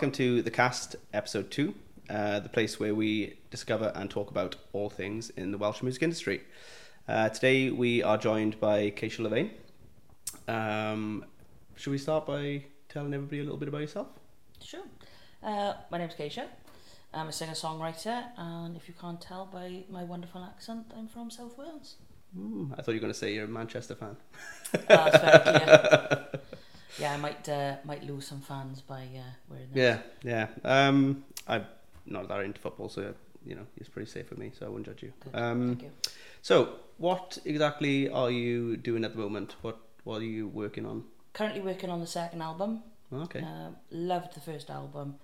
Welcome to the cast, episode two, uh, the place where we discover and talk about all things in the Welsh music industry. Uh, today we are joined by Kaysha Louvain. Um, should we start by telling everybody a little bit about yourself? Sure. Uh, my name's Kaysha. I'm a singer-songwriter, and if you can't tell by my wonderful accent, I'm from South Wales. Mm, I thought you were going to say you're a Manchester fan. Ah, that's very clear. Yeah, I might uh, might lose some fans by uh, wearing this. Yeah, yeah. Um, I'm not that into football, so you know it's pretty safe with me, so I wouldn't judge you. Good. Um, Thank you. so, what exactly are you doing at the moment? What What are you working on? Currently working on the second album. Okay. Uh, loved the first album.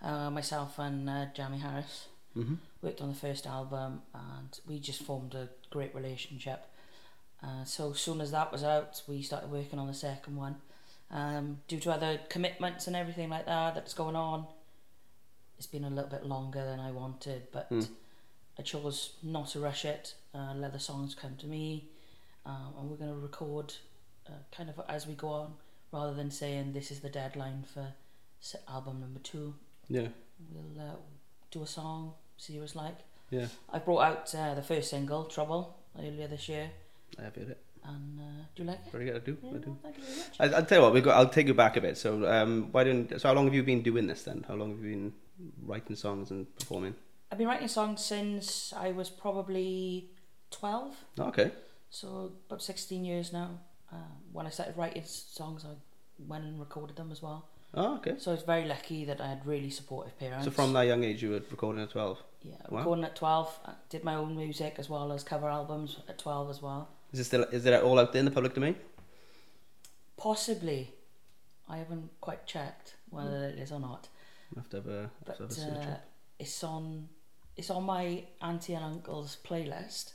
Uh, myself and uh, Jamie Harris hmm worked on the first album, and we just formed a great relationship. Uh, so as soon as that was out, we started working on the second one. Um, due to other commitments and everything like that that's going on, it's been a little bit longer than I wanted, but Mm. I chose not to rush it. Uh, let the songs come to me, um, and we're going to record uh, kind of as we go on, rather than saying this is the deadline for album number two. Yeah. We'll uh, do a song, see what it's like. Yeah. I brought out uh, the first single, Trouble, earlier this year, I have heard it. And uh, do you like it? Very good. I do. Yeah, I do. thank you very much. I, I'll tell you what. We got. I'll take you back a bit. So, um, why don't? So, how long have you been doing this then? How long have you been writing songs and performing? I've been writing songs since I was probably 12, Oh, okay. so about 16 years now. Uh, when I started writing songs, I went and recorded them as well. Oh, okay. So I was very lucky that I had really supportive parents. So, from that young age, you were recording at twelve. yeah, Wow. recording at 12, I did my own music as well as cover albums at 12 as well. Is it still? Is it all out there in the public domain? Possibly, I haven't quite checked whether it is or not. I have to have a, have but to have a uh, it's on it's on my auntie and uncle's playlist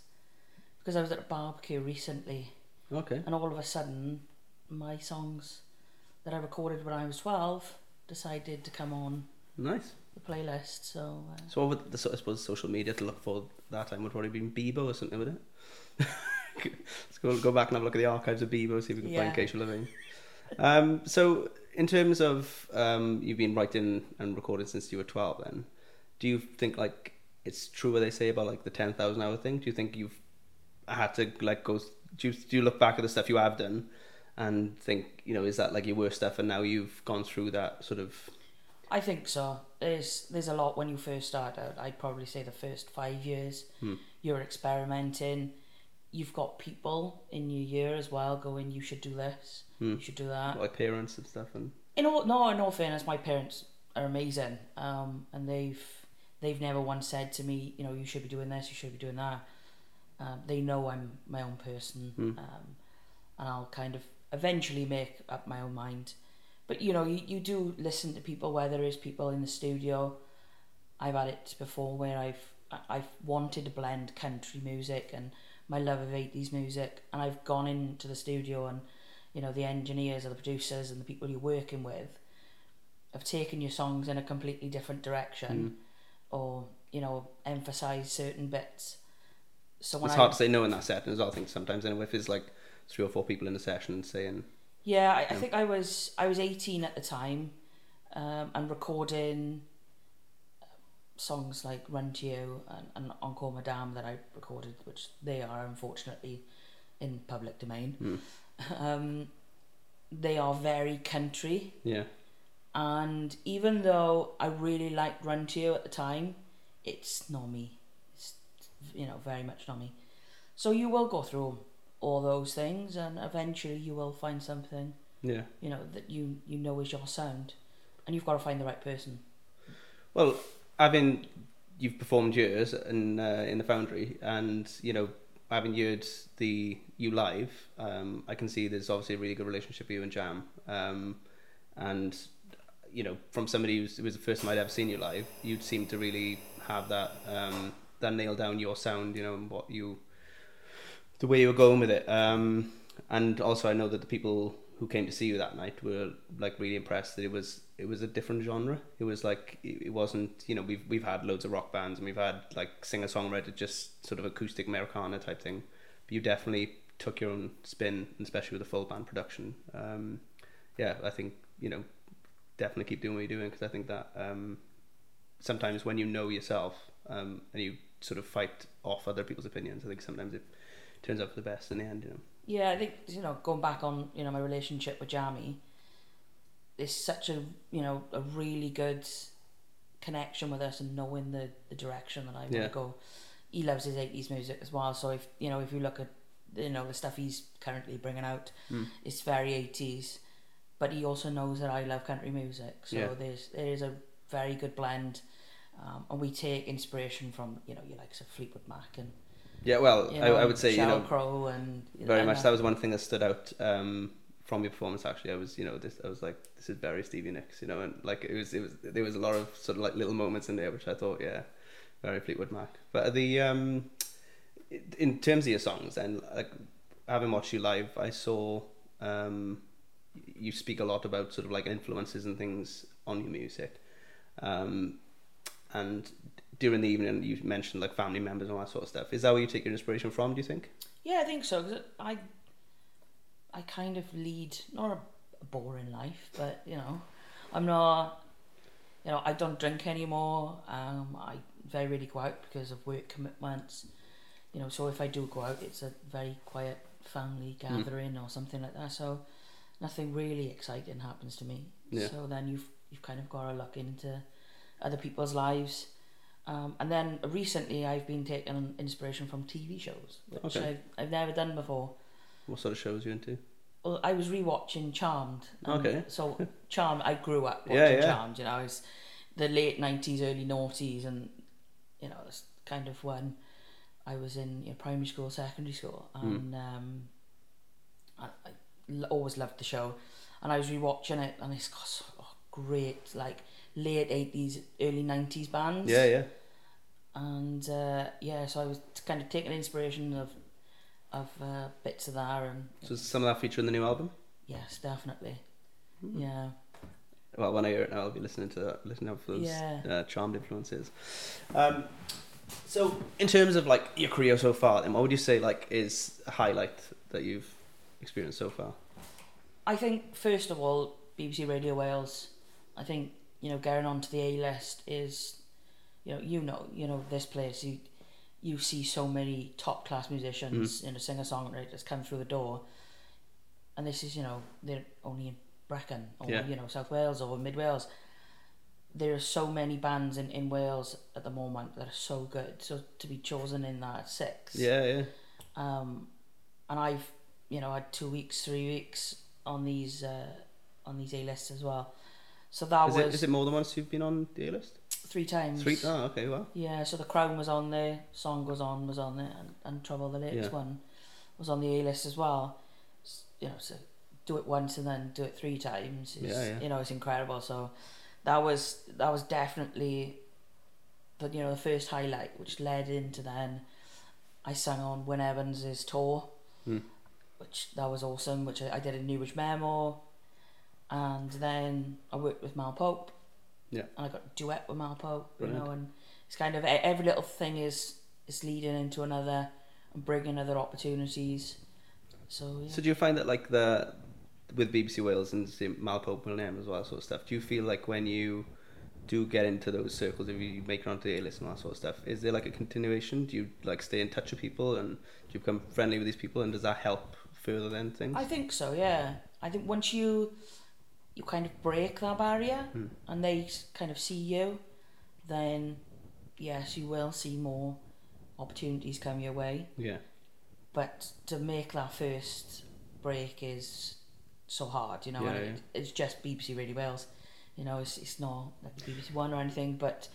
because I was at a barbecue recently okay. and all of a sudden my songs that I recorded when I was 12 decided to come on Nice. the playlist so uh, So, what would the I suppose social media to look for that time would probably been Bebo or something, would it? Let's go go back and have a look at the archives of Bebo, see if we can Yeah. find Kaysha Louvain. Um, so, in terms of um, you've been writing and recording since you were twelve, then do you think like it's true what they say about like the ten thousand hour thing? Do you think you've had to like go? Do you, do you look back at the stuff you have done and think you know is that like your worst stuff, and now you've gone through that sort of I think so there's there's a lot when you first start out I'd probably say the first five years Hmm. you're experimenting you've got people in your year as well going you should do this Hmm. you should do that like parents and stuff and In all, no, in all fairness, my parents are amazing, um, and they've they've never once said to me, you know, you should be doing this, you should be doing that. Um, they know I'm my own person, Mm. um, and I'll kind of eventually make up my own mind. But you know, you, you do listen to people where there is people in the studio. I've had it before where I've I've wanted to blend country music and my love of eighties music, and I've gone into the studio and you know the engineers or the producers and the people you're working with have taken your songs in a completely different direction or you know emphasize certain bits so it's I, hard to say no in that setting as well. I think sometimes anyway, if it's like three or four people in a session saying, yeah I, I think I was I was 18 at the time um, and recording songs like Run to You and, and Encore Madame that I recorded which they are unfortunately in public domain hmm, um, they are very country yeah, and even though I really liked Run to You at the time, it's not me. It's you know very much not me. So you will go through all those things, and eventually you will find something yeah. you know that you you know is your sound, and you've got to find the right person. Well, having you've performed yours in uh, in the Foundry, and you know having heard the you live, um, I can see there's obviously a really good relationship with you and Jam, um, and you know from somebody who's, it was the first time I'd ever seen you live, you'd seem to really have that um, that nail down your sound, you know, and what you the way you were going with it. Um, and also, I know that the people who came to see you that night were like really impressed that it was it was a different genre. It was like it, wasn't you know we've we've had loads of rock bands and we've had like singer songwriter just sort of acoustic Americana type thing, but you definitely took your own spin, especially with the full band production. Um, yeah, I think you know definitely keep doing what you're doing because I think that um, sometimes when you know yourself um, and you sort of fight off other people's opinions, I think sometimes it turns out for the best in the end. You know. Yeah, I think you know going back on you know my relationship with Jamie, it's such a you know a really good connection with us and knowing the the direction that I want to go. He loves his eighties music as well, so if you know if you look at you know the stuff he's currently bringing out, Mm. it's very eighties, but he also knows that I love country music, so Yeah. there's there is a very good blend. Um, and we take inspiration from you know your likes of Fleetwood Mac and Yeah, well, you I, know, I would say you know Crow and you know, very and much. that- That was one thing that stood out um, from your performance. Actually, I was you know this. I was like, this is very Stevie Nicks, you know, and like it was it was there was a lot of sort of like little moments in there which I thought, yeah, very Fleetwood Mac. But the um, in terms of your songs, and like having watched you live, I saw um, you speak a lot about sort of like influences and things on your music. Um, and during the evening, you mentioned like family members and all that sort of stuff. Is that where you take your inspiration from? Do you think? Yeah, I think so. 'cause I, I kind of lead not a, boring life, but you know, I'm not. You know, I don't drink anymore. Um, I very rarely go out because of work commitments. You know, so if I do go out, it's a very quiet family Hmm. gathering or something like that. So nothing really exciting happens to me. Yeah. So then you've you've kind of got to look into other people's lives. Um, and then recently, I've been taking inspiration from TV shows, which Okay. I've, I've never done before. What sort of shows are you into? Well, I was rewatching Charmed. Okay. So Charmed, I grew up watching Yeah, yeah. Charmed. You know, I was the late nineties, early noughties, and you know, it's kind of when I was in you know, primary school, secondary school, Hmm. and um, I, I always loved the show. And I was rewatching it, and it's got so oh, great, like late eighties, early nineties bands. Yeah, yeah. And uh, yeah, so I was kind of taking inspiration of of uh, bits of that, and So some of that feature in the new album? yes, definitely. Hmm. Yeah. Well, when I hear it now, I'll be listening to that, listening out for those Yeah. uh, charmed influences. Um, so, in terms of like your career so far, then what would you say like is a highlight that you've experienced so far? I think first of all, BBC Radio Wales. I think you know getting onto the A list is, you know, you know, you know this place. You you see so many top class musicians, you know, singer songwriters come through the door, and this is you know they're only in Brecon or Yeah. you know South Wales or Mid Wales. There are so many bands in, in Wales at the moment that are so good. So to be chosen in that six, Yeah, yeah. um, and I've you know had two weeks, three weeks on these uh, on these A lists as well. So that Is was it, is it more than once you've been on the A list? Three times. Three? Oh, okay, well. Yeah, so the Crown was on there, Song Goes On was on there, and, and Trouble the latest Yeah. one was on the A list as well. You know, so do it once and then do it three times. Is, Yeah, yeah. You know, it's incredible. So that was that was definitely the you know the first highlight, which led into then I sang on Wynne Evans's tour, Hmm. which that was awesome. Which I, I did a Newbridge Memo, and then I worked with Mal Pope. Yeah. And I got a duet with Mal Pope, you Brilliant. know, and it's kind of every little thing is is leading into another and bringing other opportunities. So yeah. So do you find that like the with BBC Wales and Mal Pope Millennium as well sort of stuff, do you feel like when you do get into those circles, if you make it onto the A list and all that sort of stuff, is there like a continuation? Do you like stay in touch with people and do you become friendly with these people and does that help further than things? I think so. Yeah, I think once you you kind of break that barrier Hmm. and they kind of see you, then yes, you will see more opportunities come your way. Yeah. But to make that first break is so hard, you know. Yeah, and yeah. It, it's just BBC Radio Wales, you know. It's it's not like BBC One or anything, but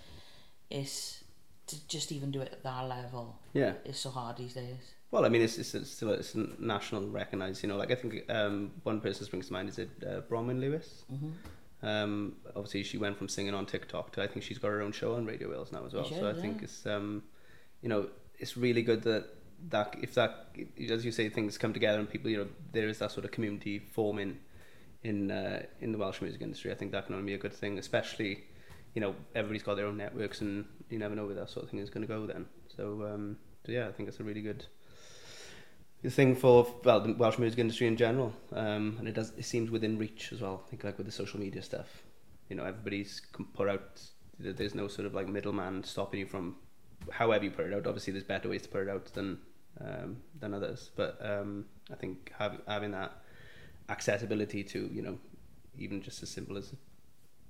it's to just even do it at that level Yeah. It's so hard these days. Well, I mean, it's, it's, it's still it's national recognised. You know, like I think um, one person springs to mind is it uh, Bronwen Lewis. Mm-hmm. Um, obviously, she went from singing on TikTok to I think she's got her own show on Radio Wales now as well. So I think it's um, you know it's really good that that if that as you say things come together and people you know there is that sort of community forming in uh, in the Welsh music industry. I think that can only be a good thing, especially you know everybody's got their own networks and you never know where that sort of thing is going to go then. So um, so yeah, I think it's a really good the thing for well the Welsh music industry in general, um, and it does it seems within reach as well. I think like with the social media stuff, you know everybody's can put out. There's no sort of like middleman stopping you from, however you put it out. Obviously, there's better ways to put it out than um, than others. But um, I think having having that accessibility to you know even just as simple as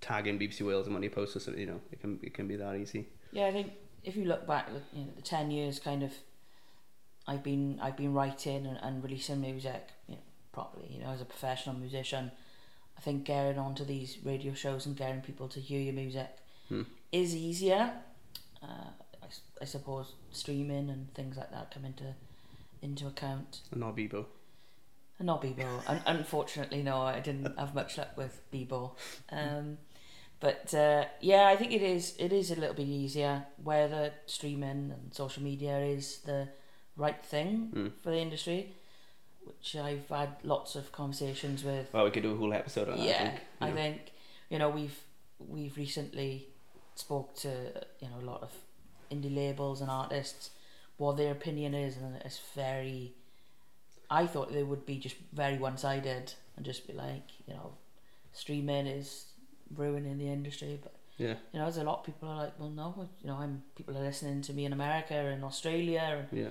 tagging BBC Wales and when you post or something, you know, it can it can be that easy. Yeah, I think if you look back, you know, the ten years kind of, I've been I've been writing and, and releasing music, you know, properly. You know, as a professional musician, I think getting onto these radio shows and getting people to hear your music Hmm. is easier. Uh, I, I suppose streaming and things like that come into into account. And not Bebo. And Not Bebo. Un- unfortunately, no, I didn't have much luck with Bebo. Um, but uh, yeah, I think it is. It is a little bit easier. where the streaming and social media is the right thing Mm. for the industry, which I've had lots of conversations with. Well, we could do a whole episode on that. yeah, I think. I you know. think you know we've we've recently spoke to you know a lot of indie labels and artists what their opinion is and it's very I thought they would be just very one sided and just be like you know streaming is ruining the industry but Yeah, you know there's a lot of people are like well no you know I'm people are listening to me in America and Australia and yeah.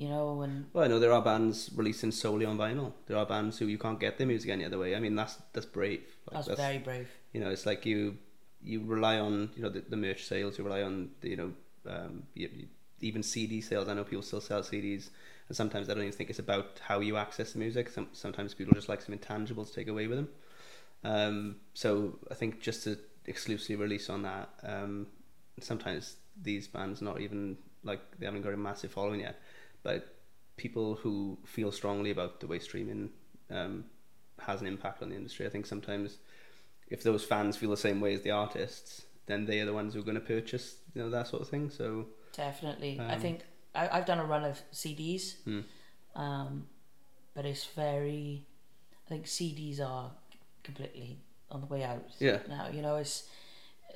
You know and Well, I know there are bands releasing solely on vinyl. There are bands who you can't get their music any other way. I mean, that's that's brave. Like, that's, very brave you know, it's like you you rely on you know the, the merch sales. You rely on the, you know um, you, you- even CD sales. I know people still sell CDs, and sometimes I don't even think it's about how you access the music. Some, sometimes people just like some tangible to take away with them. Um, so I think just to exclusively release on that, um, sometimes these bands not even like they haven't got a massive following yet, but people who feel strongly about the way streaming um, has an impact on the industry. I think sometimes if those fans feel the same way as the artists, then they are the ones who are going to purchase you know that sort of thing. So Definitely. I Um, think I, I've done a run of CDs, Hmm. um, but it's very. I think CDs are completely on the way out Yeah. now. You know, it's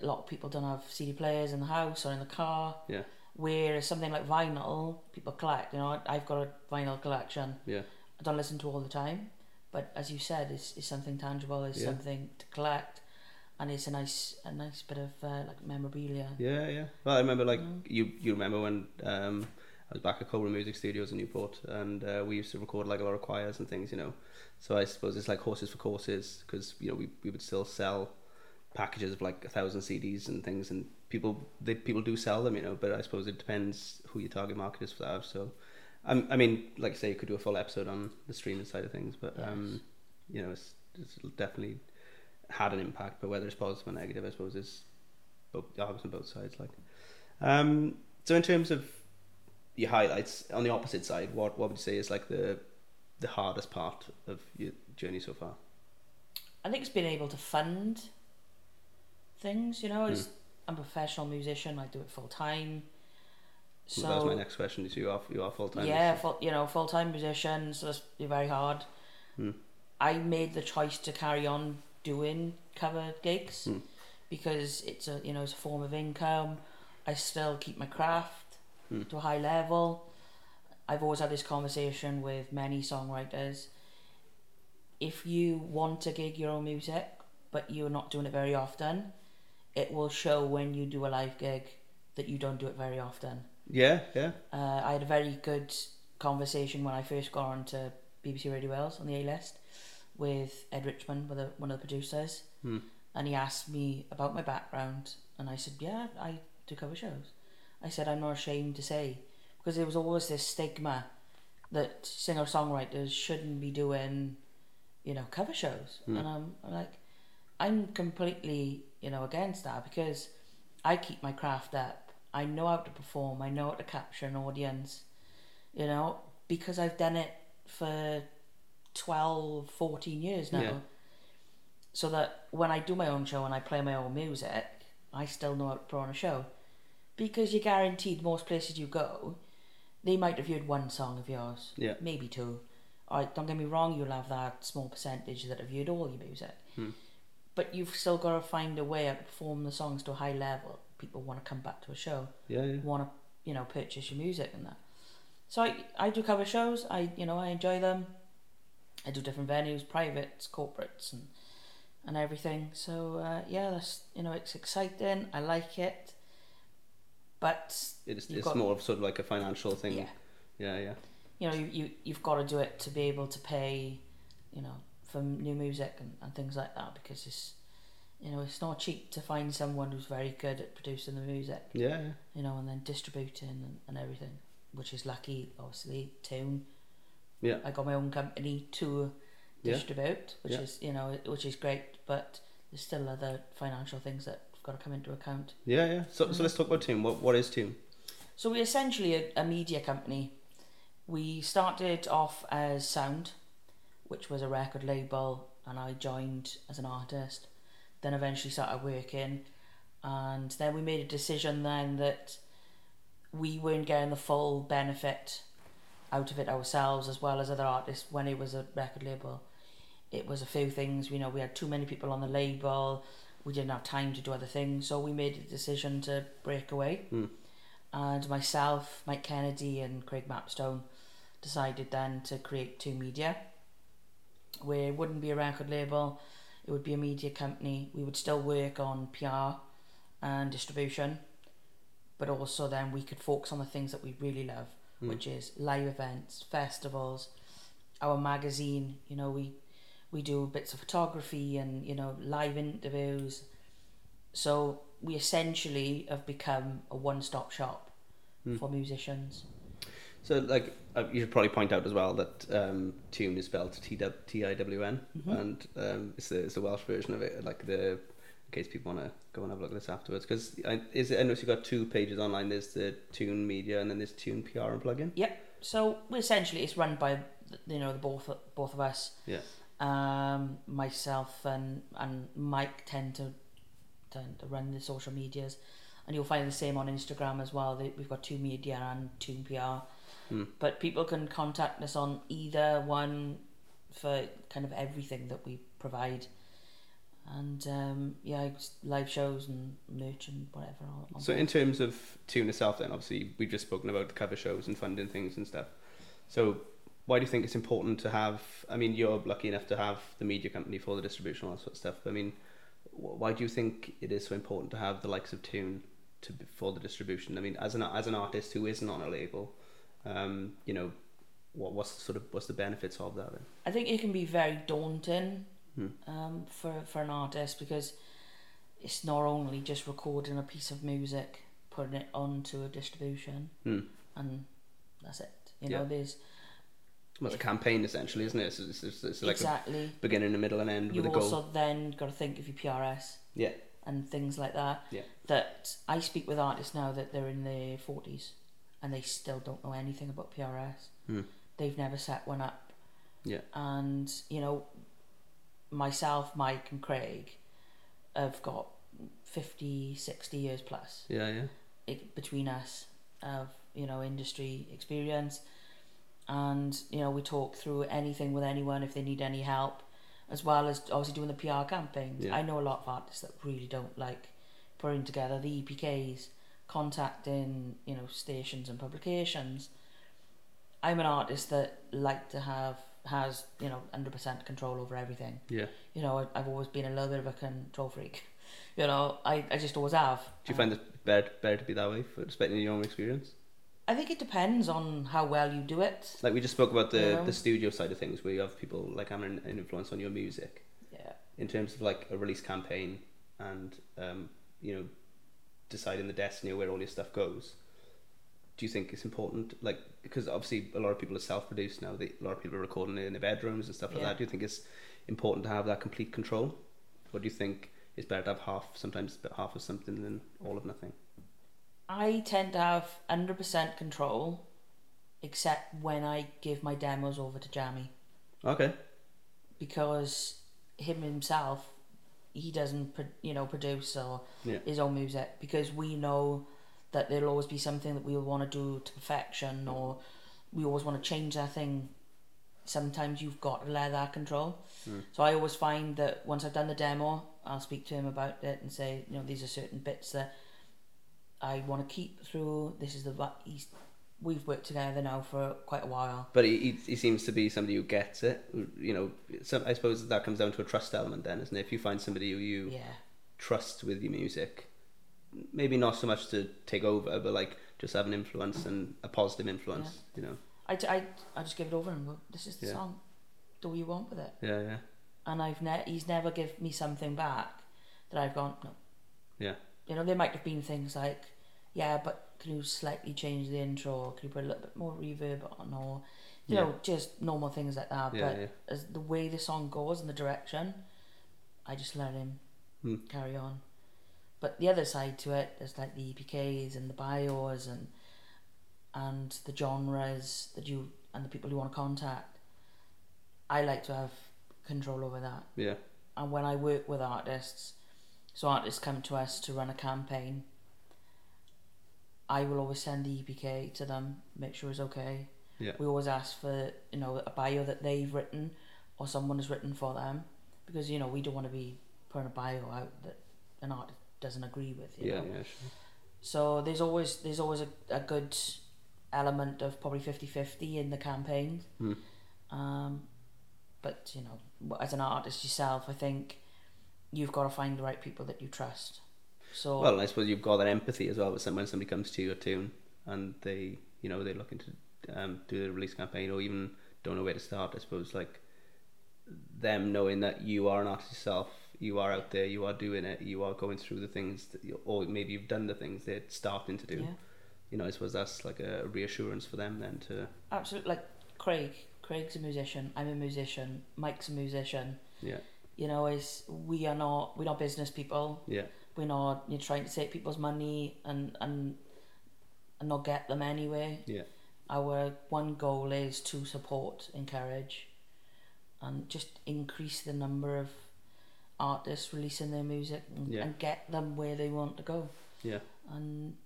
a lot of people don't have CD players in the house or in the car. Yeah. Whereas something like vinyl, people collect. You know, I've got a vinyl collection. yeah, I don't listen to all the time, but as you said, it's, it's something tangible. It's Yeah. something to collect, and it's a nice a nice bit of uh, like memorabilia. yeah, yeah. Well, I remember like Mm. you you remember when um, I was back at Cobra Music Studios in Newport, and uh, we used to record like a lot of choirs and things, you know. So I suppose it's like horses for courses because you know we, we would still sell packages of like a thousand CDs and things, and people they people do sell them, you know. But I suppose it depends who your target market is for that. So, um, I mean, like I say, you could do a full episode on the streaming side of things, but um, you know, it's, it's definitely had an impact. But whether it's positive or negative, I suppose is both on both sides. Like, um, so in terms of your highlights on the opposite side, what what would you say is like the the hardest part of your journey so far? I think it's being able to fund things. You know, as I'm a professional musician, I do it full time. So that was my next question. So you are you are full time? yeah, full, you know, full time musician, so it's be very hard. Hmm. I made the choice to carry on doing cover gigs Hmm. because it's a you know it's a form of income. I still keep my craft Hmm. to a high level. I've always had this conversation with many songwriters. If you want to gig your own music, but you're not doing it very often, it will show when you do a live gig that you don't do it very often. Yeah, yeah. Uh, I had a very good conversation when I first got on to BBC Radio Wales on the A list with Ed Richmond, one of the, one of the producers, Hmm. and he asked me about my background, and I said, "Yeah, I do cover shows." I said, "I'm not ashamed to say," because there was always this stigma that singer songwriters shouldn't be doing, you know, cover shows, Hmm. and I'm, I'm like, I'm completely, you know, against that because I keep my craft up. I know how to perform. I know how to capture an audience, you know, because I've done it for 12, 14 years now. Yeah. So that when I do my own show and I play my own music, I still know how to put on a show. Because you're guaranteed most places you go, they might have heard one song of yours, Yeah. maybe two. Or don't get me wrong, you'll have that small percentage that have heard all your music. Hmm. But you've still got to find a way to perform the songs to a high level. People want to come back to a show Yeah, yeah. want to you know purchase your music and that so I, I do cover shows I you know I enjoy them I do different venues privates corporates and and everything. So uh, yeah, that's you know it's exciting. I like it, but It's, it's got- more of sort of like a financial thing. yeah, yeah, yeah. you know you, you you've got to do it to be able to pay, you know, for new music and, and things like that because it's you know it's not cheap to find someone who's very good at producing the music. Yeah, yeah. you know, and then distributing and, and everything, which is lucky, obviously, Tiwn. Yeah. I got my own company to Yeah. distribute, which Yeah. is, you know, which is great, but there's still other financial things that have got to come into account. Yeah, yeah. So, so let's talk about Tiwn. What, what is Tiwn? So we're essentially a, a media company. We started off as Sound, which was a record label, and I joined as an artist. Then eventually started working, and then we made a decision then that we weren't getting the full benefit out of it ourselves as well as other artists when it was a record label. It was a few things, you know, we had too many people on the label, we didn't have time to do other things, so we made a decision to break away Hmm. and myself, Mike Kennedy, and Craig Mapstone decided then to create Tiwn Media, where it wouldn't be a record label, it would be a media company. We would still work on PR and distribution, but also then we could focus on the things that we really love, Hmm. which is live events, festivals, our magazine. You know, we we do bits of photography and you know live interviews. So we essentially have become a one-stop shop Hmm. for musicians. So, like, uh, you should probably point out as well that um, Tiwn is spelled T T I W N, Mhm. and um, it's the it's the Welsh version of it. Like the in case people want to go and have a look at this afterwards, because is it? I noticed you got two pages online. There's the Tiwn Media, and then there's Tiwn PR and plugin. Yep. So essentially, it's run by you know the both both of us. Yeah. Um, myself and and Mike tend to tend to run the social medias, and you'll find the same on Instagram as well. We've got Tiwn media and Tiwn PR. Hmm. But people can contact us on either one for kind of everything that we provide. And um, yeah, live shows and merch and whatever. on- So, board. in terms of Tiwn itself, then obviously we've just spoken about the cover shows and funding things and stuff. So, why do you think it's important to have? I mean, you're lucky enough to have the media company for the distribution, and all that sort of stuff. I mean, why do you think it is so important to have the likes of Tiwn to for the distribution? I mean, as an as an artist who isn't on a label, um, you know, what what's sort of what's the benefits of that? Then? I think it can be very daunting Hmm. um, for for an artist because it's not only just recording a piece of music, putting it onto a distribution, Hmm. and that's it. You Yeah. know, there's Well, it's a campaign essentially, isn't it? It's, it's, it's, it's like exactly. beginning, a middle, and end You with a goal. also then got to think of your PRS Yeah. and things like that. Yeah. That I speak with artists now that they're in their forties and they still don't know anything about PRS. Hmm. They've never set one up. Yeah. And you know, myself, Mike, and Craig have got 50, 60 years plus Yeah, yeah. it, between us of you know industry experience and you know we talk through anything with anyone if they need any help as well as obviously doing the PR campaigns Yeah. I know a lot of artists that really don't like putting together the EPKs contacting you know stations and publications I'm an artist that like to have has you know 100% control over everything Yeah. you know I've always been a little bit of a control freak you know I, I just always have Do you find it better, better to be that way, for respecting your own experience? I think it depends on how well you do it. Like we just spoke about the, Yeah. the studio side of things, where you have people like having an, an influence on your music Yeah. in terms of like a release campaign and um, you know deciding the destiny of where all your stuff goes. Do you think it's important, like because obviously a lot of people are self-produced now. They, a lot of people are recording it in their bedrooms and stuff like Yeah. that. Do you think it's important to have that complete control, or do you think it's better to have half, sometimes half of something than all of nothing? I tend to have 100% control, except when I give my demos over to Jamie. Okay. Because him himself, he doesn't, you know, produce or Yeah. his own music. Because we know that there'll always be something that we'll want to do to perfection or we always want to change that thing. Sometimes you've got to let that control. Mm. So I always find that once I've done the demo, I'll speak to him about it and say, you know, these are certain bits that I want to keep through. This is the he's we've worked together now for quite a while. But he, he he seems to be somebody who gets it. You know, some, I suppose that comes down to a trust element then, isn't it? If you find somebody who you Yeah, trust with your music, maybe not so much to take over, but like just have an influence and a positive influence. You know. I, I, I just give it over and go, this is the Yeah. song. Do what you want with it. Yeah, yeah, And I've ne- he's never give me something back that I've gone no. yeah, You know, there might have been things like, yeah, but can you slightly change the intro? Or can you put a little bit more reverb on? Or, you Yeah. know, just normal things like that. Yeah, but yeah. as the way the song goes and the direction, I just let him Hmm. carry on. But the other side to it is like the EPKs and the bios and and the genres that you and the people you want to contact. I like to have control over that yeah, and when I work with artists, so artists come to us to run a campaign, I will always send the EPK to them, make sure it's okay. Yeah. We always ask for you know a bio that they've written or someone has written for them, because you know we don't want to be putting a bio out that an artist doesn't agree with. You yeah, know? yeah. Sure. So there's always there's always a, a good element of probably 50-50 in the campaign. Hmm. Um, but you know, as an artist yourself, I think you've got to find the right people that you trust. So Well, I suppose you've got that empathy as well with when somebody comes to your tune and they, you know, they're looking to um, do the release campaign or even don't know where to start. I suppose like them knowing that you are an artist yourself, you are out there, you are doing it, you are going through the things that, you, or maybe you've done the things they're starting to do. yeah, You know, I suppose that's like a reassurance for them then to, absolutely. Like Craig, Craig's a musician. I'm a musician. Mike's a musician. yeah, You know, is we are not we're not business people. yeah, We're not you're trying to take people's money and and and not get them anyway. yeah, Our one goal is to support, encourage, and just increase the number of artists releasing their music and, Yeah. and get them where they want to go. yeah, And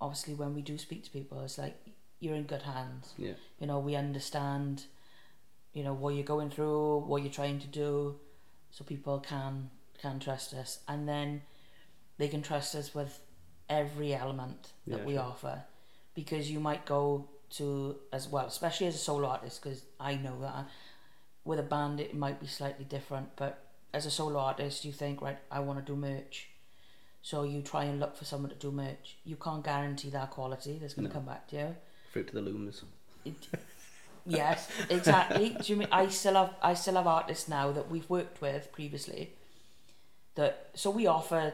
obviously, when we do speak to people, it's like you're in good hands. yeah, You know, we understand, you know, what you're going through, what you're trying to do, so people can can trust us, and then they can trust us with every element that Yeah, we sure. offer, because you might go to as well, especially as a solo artist, because I know that with a band it might be slightly different, but as a solo artist, you think right, I want to do merch. So you try and look for someone to do merch. You can't guarantee that quality that's going to No. come back to you. fruit to the looms. It, yes, exactly. Do you mean I still have I still have artists now that we've worked with previously. That so we offer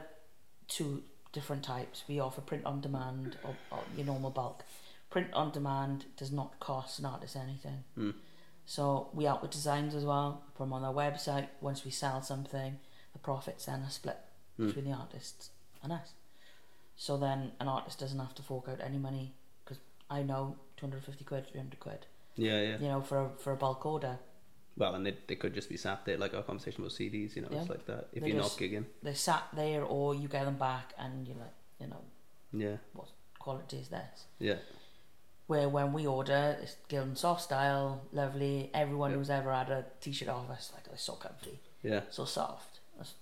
two different types. We offer print on demand or, or your normal bulk. Print on demand does not cost an artist anything. Hmm. So we out with designs as well. Put them on our website. Once we sell something, the profits then are split Hmm. between the artists and us. So then an artist doesn't have to fork out any money because I know two hundred fifty quid, three hundred quid Yeah, yeah. you know, for a, for a bulk order. Well, and they, they could just be sat there like our conversation about CDs, you know, it's like that. If They you're just- not gigging, They're sat there, or you get them back, and you're like, you know, yeah, what quality is this? yeah, Where when we order, it's Gildan soft style, lovely. Everyone Yeah. who's ever had a t-shirt off us, like, they're so comfy, yeah. so soft. That's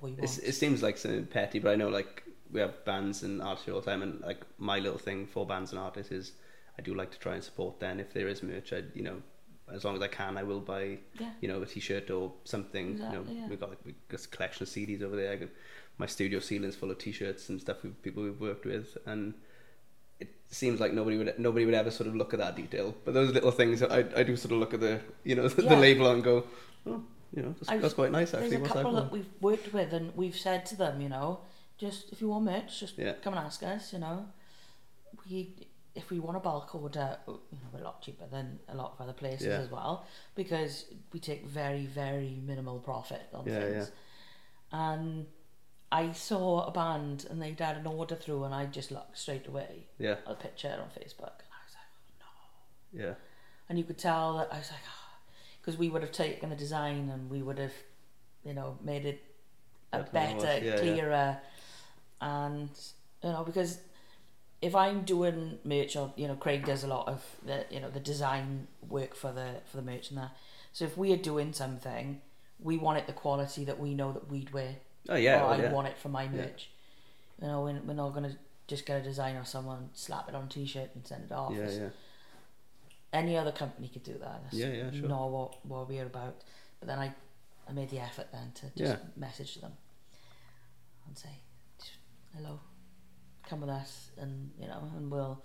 what you It's, it seems like something petty, but I know like we have bands and artists all the time, and like my little thing for bands and artists is I do like to try and support them. If there is merch, I you know, as long as I can, I will buy yeah, you know a t-shirt or something. you know, yeah. we've got like we've got a collection of CDs over there. My studio ceiling's full of t-shirts and stuff with people we've worked with, and it seems like nobody would nobody would ever sort of look at that detail. But those little things, I I do sort of look at the you know the, Yeah. label and go, oh, you know, that's, I've- that's quite nice actually. There's a What's couple that we've worked with, and we've said to them, you know, just if you want merch, just come and ask us. You know, we if we want a bulk order, you know, we're a lot cheaper than a lot of other places Yeah. as well because we take very very minimal profit on Yeah, things. And um, I saw a band and they'd had an order through, and I just looked straight away Yeah, at a picture on Facebook, and I was like, oh, no yeah, and you could tell that I was like, oh, because we would have taken the design and we would have, you know, made it a Better than it was. better, Yeah, yeah. clearer, and you know, because if I'm doing merch, or you know, Craig does a lot of the you know the design work for the for the merch and that. So if we are doing something, we want it the quality that we know that we'd wear. oh yeah, or well, I yeah. want it for my Yeah. merch. You know, we're, we're not gonna just get a design or someone, slap it on a t-shirt and send it off. yeah, It's- yeah, Any other company could do that. That's Yeah, yeah, sure. Not what, what we're about. But then I, I made the effort then to just Yeah. message them and say, hello, come with us and, you know, and we'll,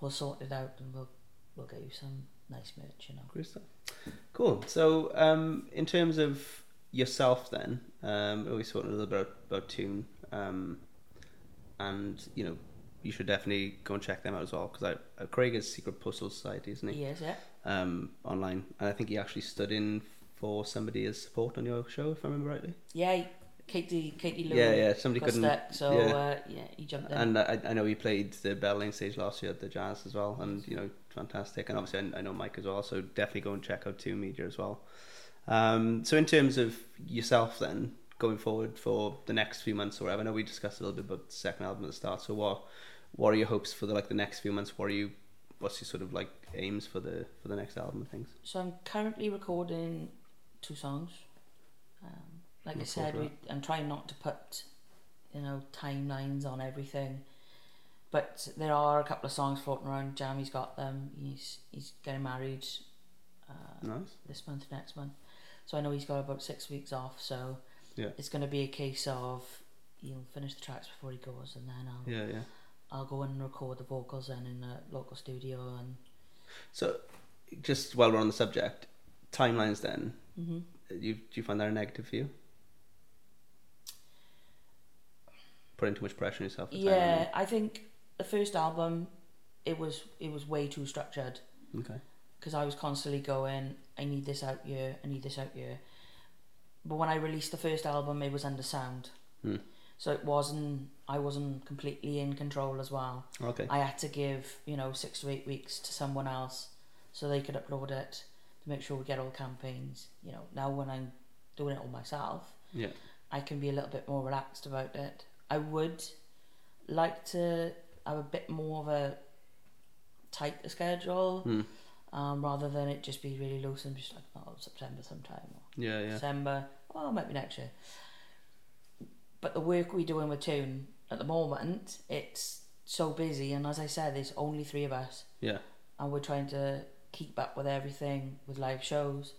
we'll sort it out and we'll, we'll get you some nice merch, you know. stuff. Cool. So, um, in terms of yourself, then, um, we talked a little bit about, about Tiwn, um, and you know, you should definitely go and check them out as well because uh, Craig is Secret Postal Society, isn't he? Yes, yeah. Um, online, and I think he actually stood in for somebody as support on your show, if I remember rightly. Yeah, Katie, Katie Lou. Yeah, yeah. Somebody couldn't. stuck, so yeah. uh, yeah, he jumped in. And I, I know he played the Bell Lane stage last year at the Jazz as well, and you know, fantastic. And obviously, I, I know Mike as well, so definitely go and check out Tiwn Media as well. Um, so in terms of yourself, then going forward for the next few months or whatever, I know we discussed a little bit about the second album at the start. So what, what are your hopes for the like the next few months? What are you, what's your sort of like aims for the for the next album and things? So I'm currently recording two songs. Um, like I Look said, we, I'm trying not to put, you know, timelines on everything. But there are a couple of songs floating around. Jamie's got them. He's he's getting married uh, Nice. this month, next month. So I know he's got about six weeks off. So Yeah. it's going to be a case of he'll finish the tracks before he goes, and then I'll Yeah, yeah. I'll go and record the vocals then in a local studio and. So, just while we're on the subject, timelines. Then, hmm you do you find that a negative for you? Putting too much pressure on yourself. Yeah, I think the first album, it was it was way too structured? Okay. because I was constantly going, I need this out here, I need this out here. But when I released the first album, it was under sound, Hmm. so it wasn't. I wasn't completely in control as well. Okay. I had to give you know six to eight weeks to someone else so they could upload it to make sure we get all campaigns. You know, now when I'm doing it all myself, Yeah. I can be a little bit more relaxed about it. I would like to have a bit more of a tight schedule Hmm. um, rather than it just be really loose and just like, oh, September sometime or Yeah, yeah. December, oh, it might be next year. But the work we're doing with Tiwn at the moment, it's so busy, and as I said, there's only three of us, Yeah. and we're trying to keep up with everything with live shows,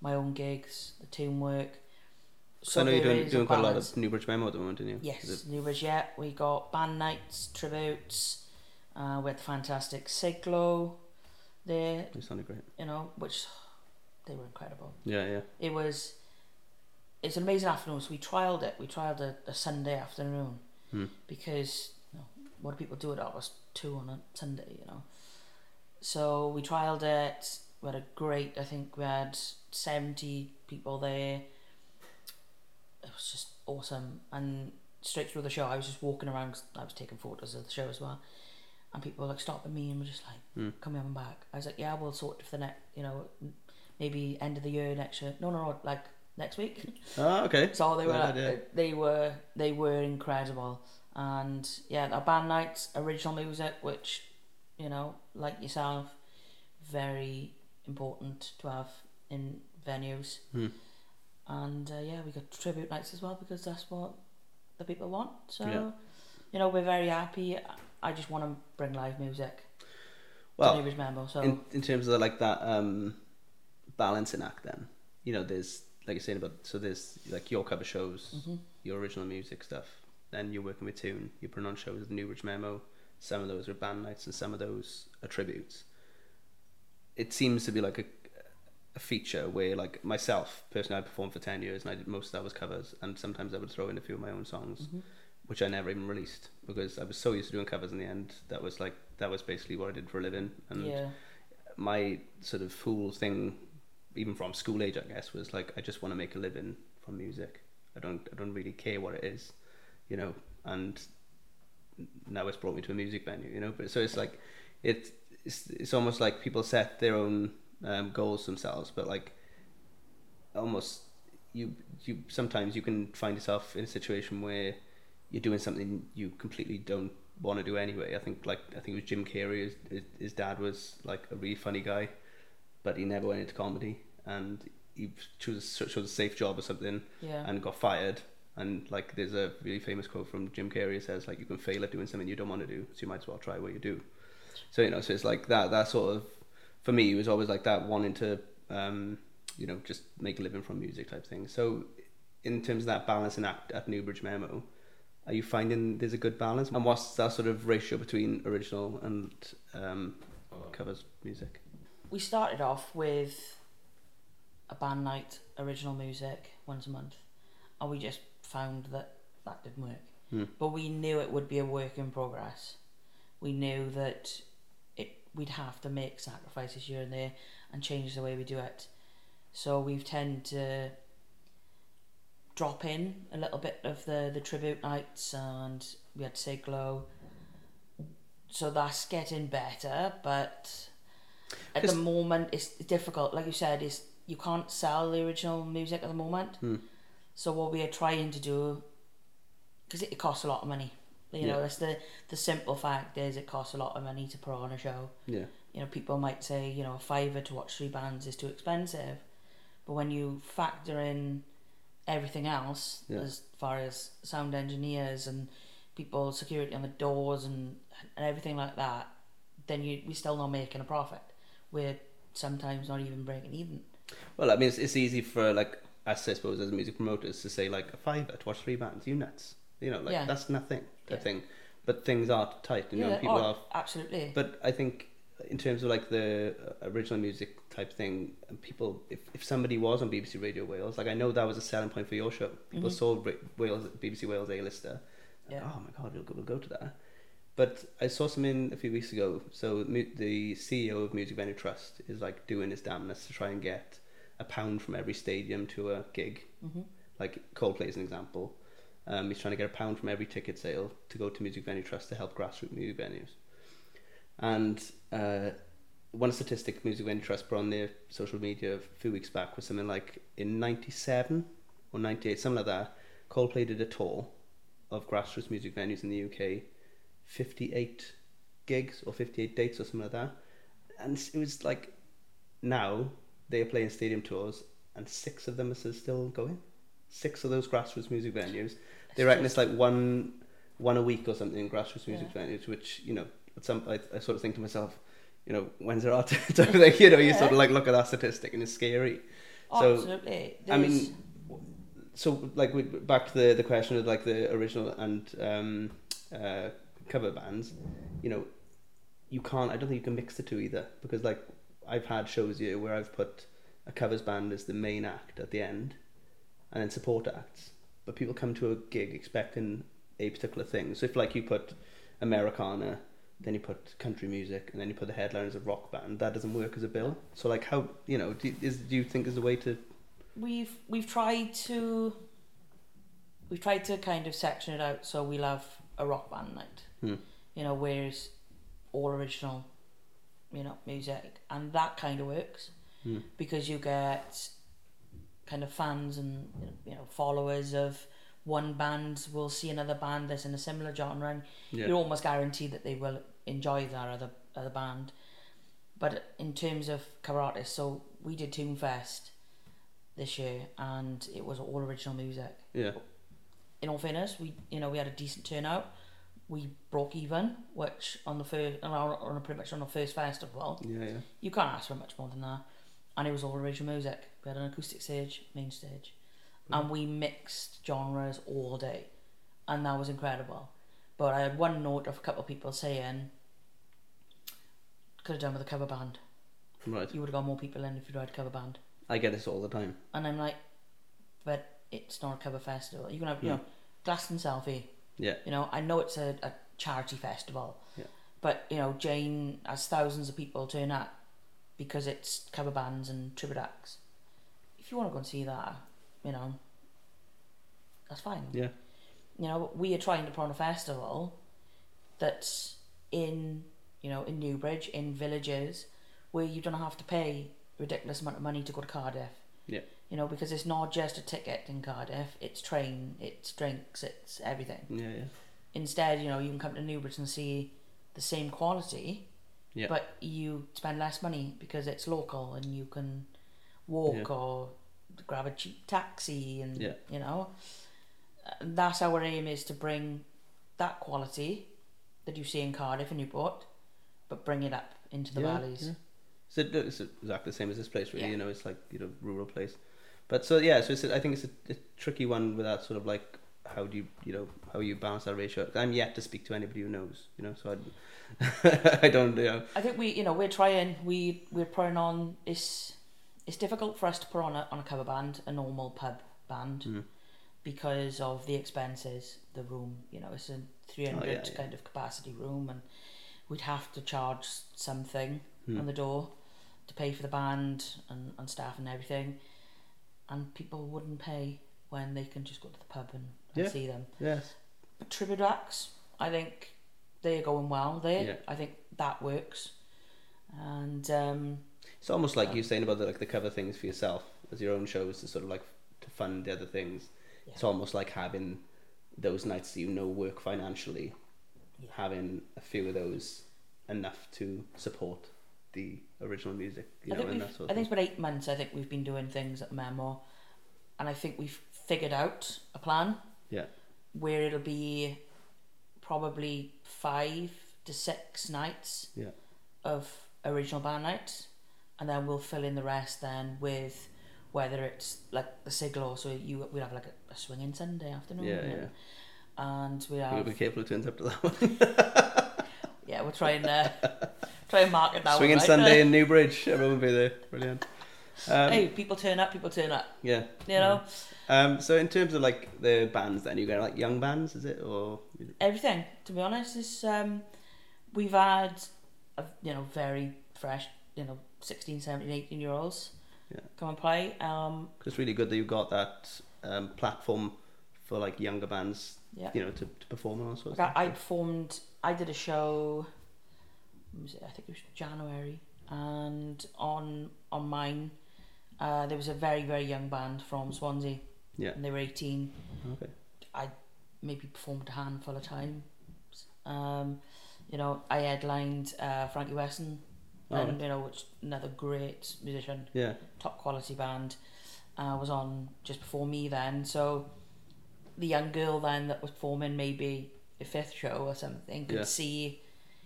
my own gigs, the Tiwn work. So I know you're doing, doing quite a lot of Newbridge Memo at the moment, didn't you? Yes, it- New Bridge, yeah. We got band nights, tributes. Uh, we had the fantastic Siglo there, It sounded great. you know, which they were incredible. Yeah, yeah. It was, it's an amazing afternoon. So we trialed it. We trialed a, a Sunday afternoon Hmm. because you know, what do people do at hours two on a Sunday, you know? So we trialed it. We had a great, I think we had 70 people there. It was just awesome. And straight through the show, I was just walking around, 'cause I was taking photos of the show as well. And people were like stopping me and were just like, Hmm. "Come on back." I was like, "Yeah, we'll sort it for the next, you know, maybe end of the year next year." No, no, no, like next week. Oh, okay. So they were, they were, they were incredible. And yeah, our band nights, original music, which, you know, like yourself, very important to have in venues. Hmm. And uh, yeah, we got tribute nights as well because that's what the people want. So, Yeah. you know, we're very happy. I just want to bring live music Well, to Newbridge Memo. So in, in terms of like that um, balancing act, then you know, there's like you're saying about so there's like your cover shows, Mhm. your original music stuff. Then you're working with Tiwn. You're putting on shows with Newbridge Memo. Some of those are band nights, and some of those are tributes. It seems to be like a, a feature where, like myself personally, I performed for ten years, and I did most of that was covers, and sometimes I would throw in a few of my own songs. Mhm. which I never even released because I was so used to doing covers in the end. That was like that was basically what I did for a living. And yeah, my sort of fool thing, even from school age, I guess, was like I just want to make a living from music. I don't I don't really care what it is, you know. And now it's brought me to a music venue, you know. But so it's like it it's it's almost like people set their own um, goals themselves, but like almost you you sometimes you can find yourself in a situation where you're doing something you completely don't want to do anyway. I think like I think it was Jim Carrey. His, his, his dad was like a really funny guy, but he never went into comedy, and he chose chose a safe job or something, yeah. and got fired. And like, there's a really famous quote from Jim Carrey. It says like, "You can fail at doing something you don't want to do, so you might as well try what you do." So you know, so it's like that. That sort of, for me, it was always like that, wanting to, um, you know, just make a living from music type thing. So, in terms of that balance and at, at Newbridge Memo, are you finding there's a good balance? And what's that sort of ratio between original and um, covers music? We started off with a band night, original music once a month, and we just found that that didn't work. Hmm. But we knew it would be a work in progress. We knew that we'd have to make sacrifices here and there and change the way we do it. So we've tended to drop in a little bit of the, the tribute nights and we had to say glow. So that's getting better, but at the moment it's difficult. Like you said, is you can't sell the original music at the moment. Hmm. So what we are trying to do, because it, it costs a lot of money. You know, Yeah. that's the the simple fact is it costs a lot of money to put on a show. Yeah, You know, people might say you know a fiver to watch three bands is too expensive, but when you factor in everything else Yeah. as far as sound engineers and people security on the doors and and everything like that, then you we're still not making a profit. We're sometimes not even breaking even. Well, I mean, it's, it's easy for like us, I suppose, as music promoters, to say like a fiver to watch three bands. You nuts? You know, like Yeah. that's nothing. Type Yeah. thing. But things are tight. You know, yeah, people oh, are. absolutely. But I think in terms of like the uh, original music type thing, people, if, if somebody was on BBC Radio Wales, like I know that was a selling point for your show. People Mhm. saw Wales, BBC Wales A-lister. Yeah. Oh my god, we'll go, we'll go to that. But I saw something a few weeks ago. So the CEO of Music Venue Trust is like doing his damnness to try and get a pound from every stadium to a gig. hmm Like Coldplay is an example. Um, he's trying to get a pound from every ticket sale to go to Music Venue Trust to help grassroots music venues. And uh, one statistic Music Venue Trust put on their social media a few weeks back was something like in 97 or 98, something like that, Coldplay did a tour of grassroots music venues in the UK, 58 gigs or 58 dates or something like that. And it was like now they are playing stadium tours and six of them are still going. Six of those grassroots music venues. They reckon it's like one one a week or something in grassroots music venues, which, you know, at some I, I sort of think to myself, you know, when's there art thing, you know, you sort of like look at that statistic and it's scary. So, Absolutely. I mean, so like we back to the the question of like the original and um, uh, cover bands, you know, you can't. I don't think you can mix the two either because like I've had shows here where I've put a covers band as the main act at the end, and then support acts. But people come to a gig expecting a particular thing. So if like you put Americana, then you put country music, and then you put the headliner as a rock band, that doesn't work as a bill. So like how you know do, is do you think there's a way to we've we've tried to we've tried to kind of section it out so we'll have a rock band night Hmm. you know where's all original you know music and that kind of works Hmm. because you get kind of fans and you know followers of one band will see another band that's in a similar genre and yeah you're almost guaranteed that they will enjoy that other other band. But in terms of cover artists, so we did Tiwnfest this year, and it was all original music. yeah In all fairness, we you know we had a decent turnout. We broke even, which on the first on, our, on a, pretty much on the first festival, yeah yeah you can't ask for much more than that. And it was all original music. We had an acoustic stage, main stage, and we mixed genres all day, and that was incredible. But I had one note of a couple of people saying, "Could have done with a cover band. right. You would have got more people in if you'd had a cover band." I get this all the time. And I'm like, "But it's not a cover festival. You can have, you know, Glass and Selfie. Yeah You know, I know it's a, a charity festival, Yeah. but you know, Jane has thousands of people turn up because it's cover bands and tribute acts. If you want to go and see that, you know, that's fine. yeah You know, we are trying to put on a festival that's in, you know, in Newbridge, in villages, where you don't have to pay a ridiculous amount of money to go to Cardiff. Yeah. You know, because it's not just a ticket in Cardiff, it's train, it's drinks, it's everything. yeah yeah Instead, you know, you can come to Newbridge and see the same quality, Yeah. but you spend less money because it's local and you can walk Yeah. or grab a cheap taxi and Yeah. you know. And that's our aim is to bring that quality that you see in Cardiff and Newport, but bring it up into the valleys. So it's exactly the same as this place, really. You know, it's like you know, rural place. But so yeah, so it's a, I think it's a, a tricky one with that sort of like how do you you know how you balance that ratio. I'm yet to speak to anybody who knows, you know, so I, I don't you know. I think we, you know, we're trying. We we're putting on. It's it's difficult for us to put on a on a cover band, a normal pub band, Mhm. because of the expenses. The room, you know, it's a three hundred Oh, yeah, yeah. kind of capacity room, and we'd have to charge something Hmm. on the door to pay for the band and, and staff and everything, and people wouldn't pay when they can just go to the pub and, and Yeah. see them. Yes. But I think they're going well there. Yeah. I think that works. And um, It's almost like you saying about the, like the cover things for yourself as your own shows to sort of like to fund the other things. Yeah. It's almost like having those nights that you know work financially, Yeah. having a few of those enough to support the original music. You I know, think and we've, that sort I think it's been eight months. I think we've been doing things at the Memo, and I think we've figured out a plan Yeah. where it'll be probably five to six nights Yeah. of original band nights, and then we'll fill in the rest then with whether it's like the Siglo, so you we'll have like a, a swinging Sunday afternoon, Yeah, and, yeah. and we have be careful who turns up to that one. yeah we'll try and uh, try and market that Swinging one, right? Sunday in Newbridge. Everyone will be there. Brilliant. Um, hey, people turn up, people turn up. Yeah. You know, Um, so in terms of like the bands, then you get like young bands, is it or? everything. To be honest, is um, we've had a, you know very fresh, you know, 16, 17, 18 year olds Yeah. come and play. Um, It's really good that you've got that um, platform for like younger bands, yeah. you know, to, to perform sorts. Like of I, I performed. I did a show. I think it was January, and on on mine, uh, there was a very very young band from Swansea, Yeah. and they were eighteen. Okay. I maybe performed a handful of times. Um, you know, I headlined uh, Frankie Wesson, Oh, and right. you know, which another great musician, Yeah. top quality band, uh, was on just before me then. So the young girl then that was performing maybe a fifth show or something could Yeah. see,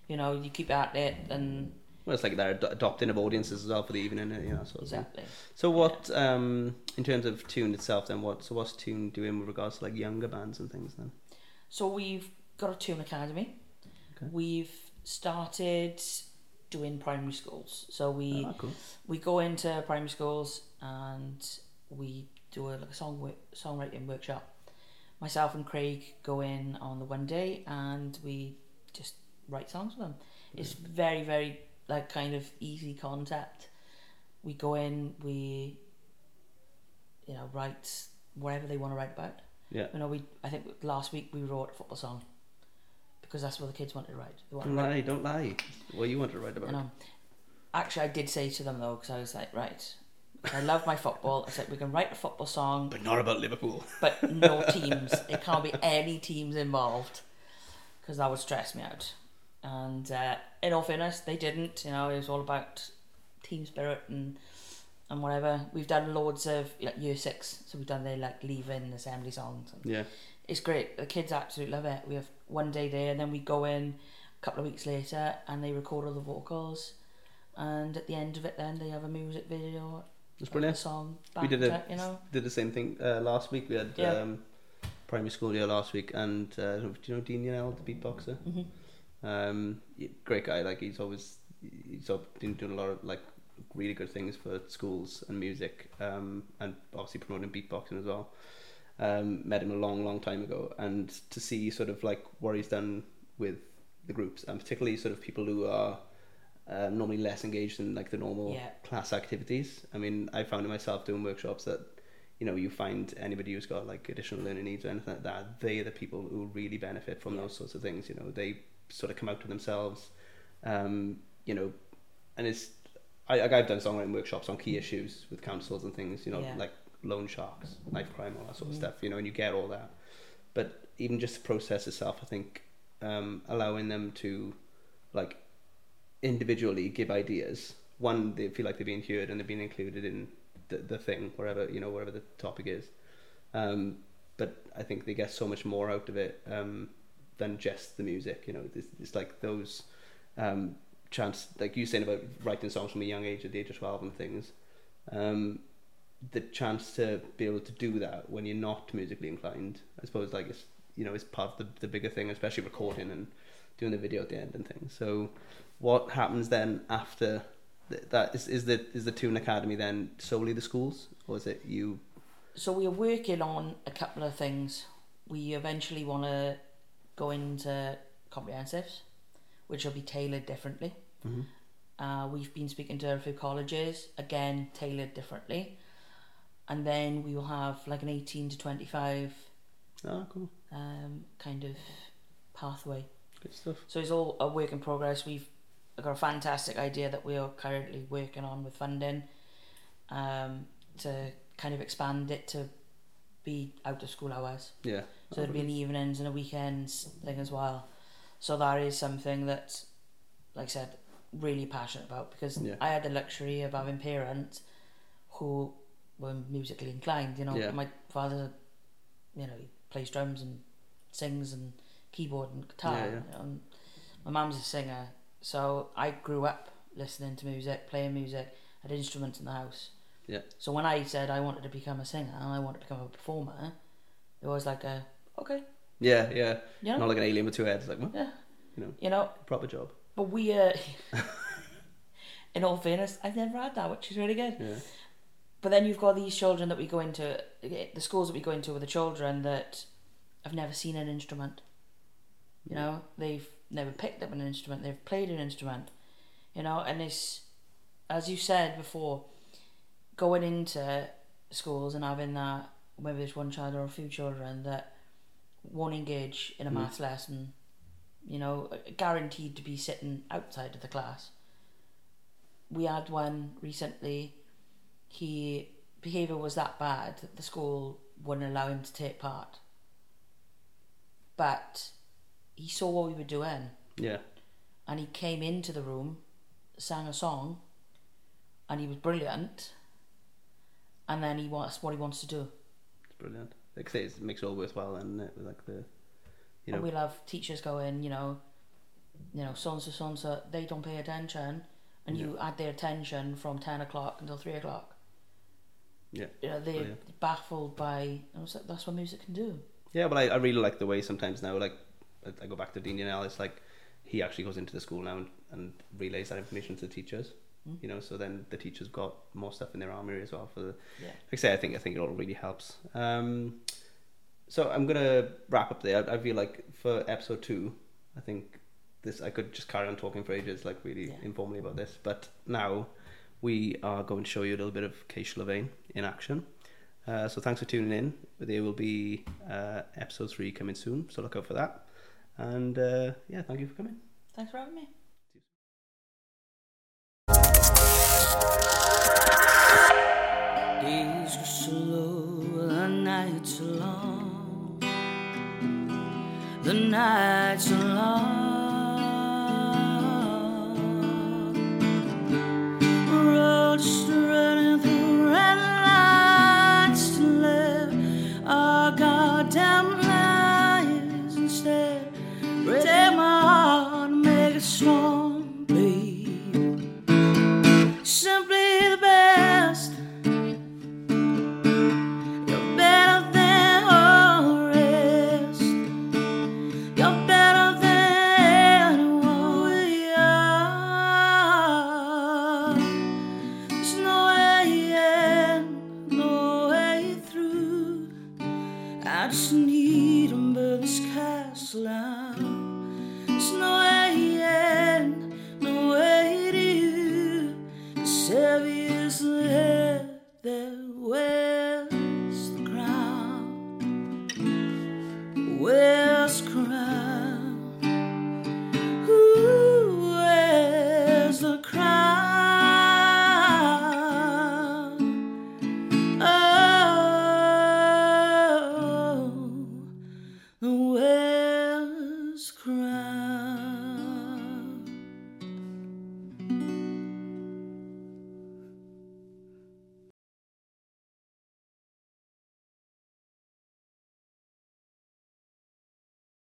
you know, you keep at it and Well, it's like they're ad- adopting of audiences as well for the evening, you know, sort of thing. exactly. So what, um, in terms of Tiwn itself, then what? So what's Tiwn doing with regards to like younger bands and things then? So we've got a Tiwn academy. Okay. We've started doing primary schools. So we Ah, cool. we go into primary schools and we do a, like a song songwriting workshop. Myself and Craig go in on the one day and we just write songs for them. It's very very like kind of easy concept. We go in, we you know write whatever they want to write about. Yeah. You know, we I think last week we wrote a football song because that's what the kids wanted to write. Wanted to Don't write lie, don't lie. What you want to write about? you know, actually, I did say to them though, because I was like, right, I love my football. I said we can write a football song, But not about Liverpool. but no teams. It can't be any teams involved, because that would stress me out. And uh, in all fairness, they didn't. You know, it was all about team spirit and and whatever. We've done loads of like year six, so we've done their like leaving assembly songs. And Yeah. it's great. The kids absolutely love it. We have one day there, and then we go in a couple of weeks later, and they record all the vocals. And at the end of it, then they have a music video It's brilliant. song. We did a- it, you know. Did the same thing uh, last week. We had Yeah. um, primary school year last week, and uh, do you know Dean Yhnell, the beatboxer? hmm Um, great guy. Like he's always he's been doing a lot of like really good things for schools and music, um, and obviously promoting beatboxing as well. Um, met him a long, long time ago, and to see sort of like what he's done with the groups, and particularly sort of people who are uh, normally less engaged in like the normal Yeah. class activities. I mean, I found myself doing workshops that you know you find anybody who's got like additional learning needs or anything like that. They are the people who really benefit from Yeah. those sorts of things. You know, they sort of come out to themselves. Um, you know, and it's I like I've done songwriting workshops on key issues with councils and things. You know, Yeah. like loan sharks, knife crime, all that sort of Mhm. stuff. You know, and you get all that. But even just the process itself, I think, um, allowing them to, like, individually give ideas. One, they feel like they're being heard and they're being included in the, the thing, wherever you know, wherever the topic is. Um, but I think they get so much more out of it um, than just the music. You know, it's, it's like those um, chance, like you saying about writing songs from a young age, at the age of twelve and things. Um, the chance to be able to do that when you're not musically inclined, I suppose, like it's you know, is part of the, the bigger thing, especially recording and doing the video at the end and things. So, what happens then after th- that? Is is the is the Tiwn Academy then solely the schools, or is it you? So we are working on a couple of things. We eventually want to go into comprehensives, which will be tailored differently. Mhm. Uh, we've been speaking to a few colleges, again tailored differently, and then we will have like an eighteen to twenty five Oh, cool, um, kind of pathway. good stuff. So it's all a work in progress. We've got a fantastic idea that we are currently working on with funding um, to kind of expand it to be out of school hours. Yeah. So it'll be the evenings and the weekends thing as well. So that is something that, like I said, really passionate about because Yeah. I had the luxury of having parents who were musically inclined. You know, Yeah. my father, you know, he plays drums and sings and keyboard and guitar. Yeah, yeah. you know, and my mum's a singer, so I grew up listening to music, playing music, had instruments in the house. Yeah. So when I said I wanted to become a singer and I wanted to become a performer, it was like a okay, Yeah, yeah. you know, Not like an alien with two heads, like yeah, you know, you know. proper job. But we, uh, in all fairness, I've never had that, which is really good. Yeah. But then you've got these children that we go into, the schools that we go into with the children that have never seen an instrument. You know, they've never picked up an instrument, they've played an instrument. You know, and it's, as you said before, going into schools and having that, whether it's one child or a few children that won't engage in a Mm. maths lesson, you know, guaranteed to be sitting outside of the class. We had one recently he behaviour was that bad that the school wouldn't allow him to take part. But he saw what we were doing Yeah. and he came into the room, sang a song, and he was brilliant. And then he wants what he wants to do. It's brilliant. Like I say, it makes it all worthwhile, and it with like the, you know, And we'll have teachers going, you know, you know, so and so, so and so, they don't pay attention, and you add their attention from ten o'clock until three o'clock. Yeah, You know, they're brilliant. baffled by. That's what music can do. Yeah, but I, I really like the way sometimes now, like, I- I go back to Dean Yhnell, it's like he actually goes into the school now and, and relays that information to the teachers. Mm. You know, so then the teachers got more stuff in their armory as well. For the, Yeah. like I say, I think I think it all really helps. Um, so I'm gonna wrap up there. I, I feel like for episode two, I think this I could just carry on talking for ages, like really Yeah. informally about this. But now we are going to show you a little bit of Kaysha Louvain in action. Uh, so thanks for tuning in. There will be uh, episode three coming soon, so look out for that. And uh, yeah, thank you for coming. Thanks for having me. Days are slow, the nights are long. The nights are long.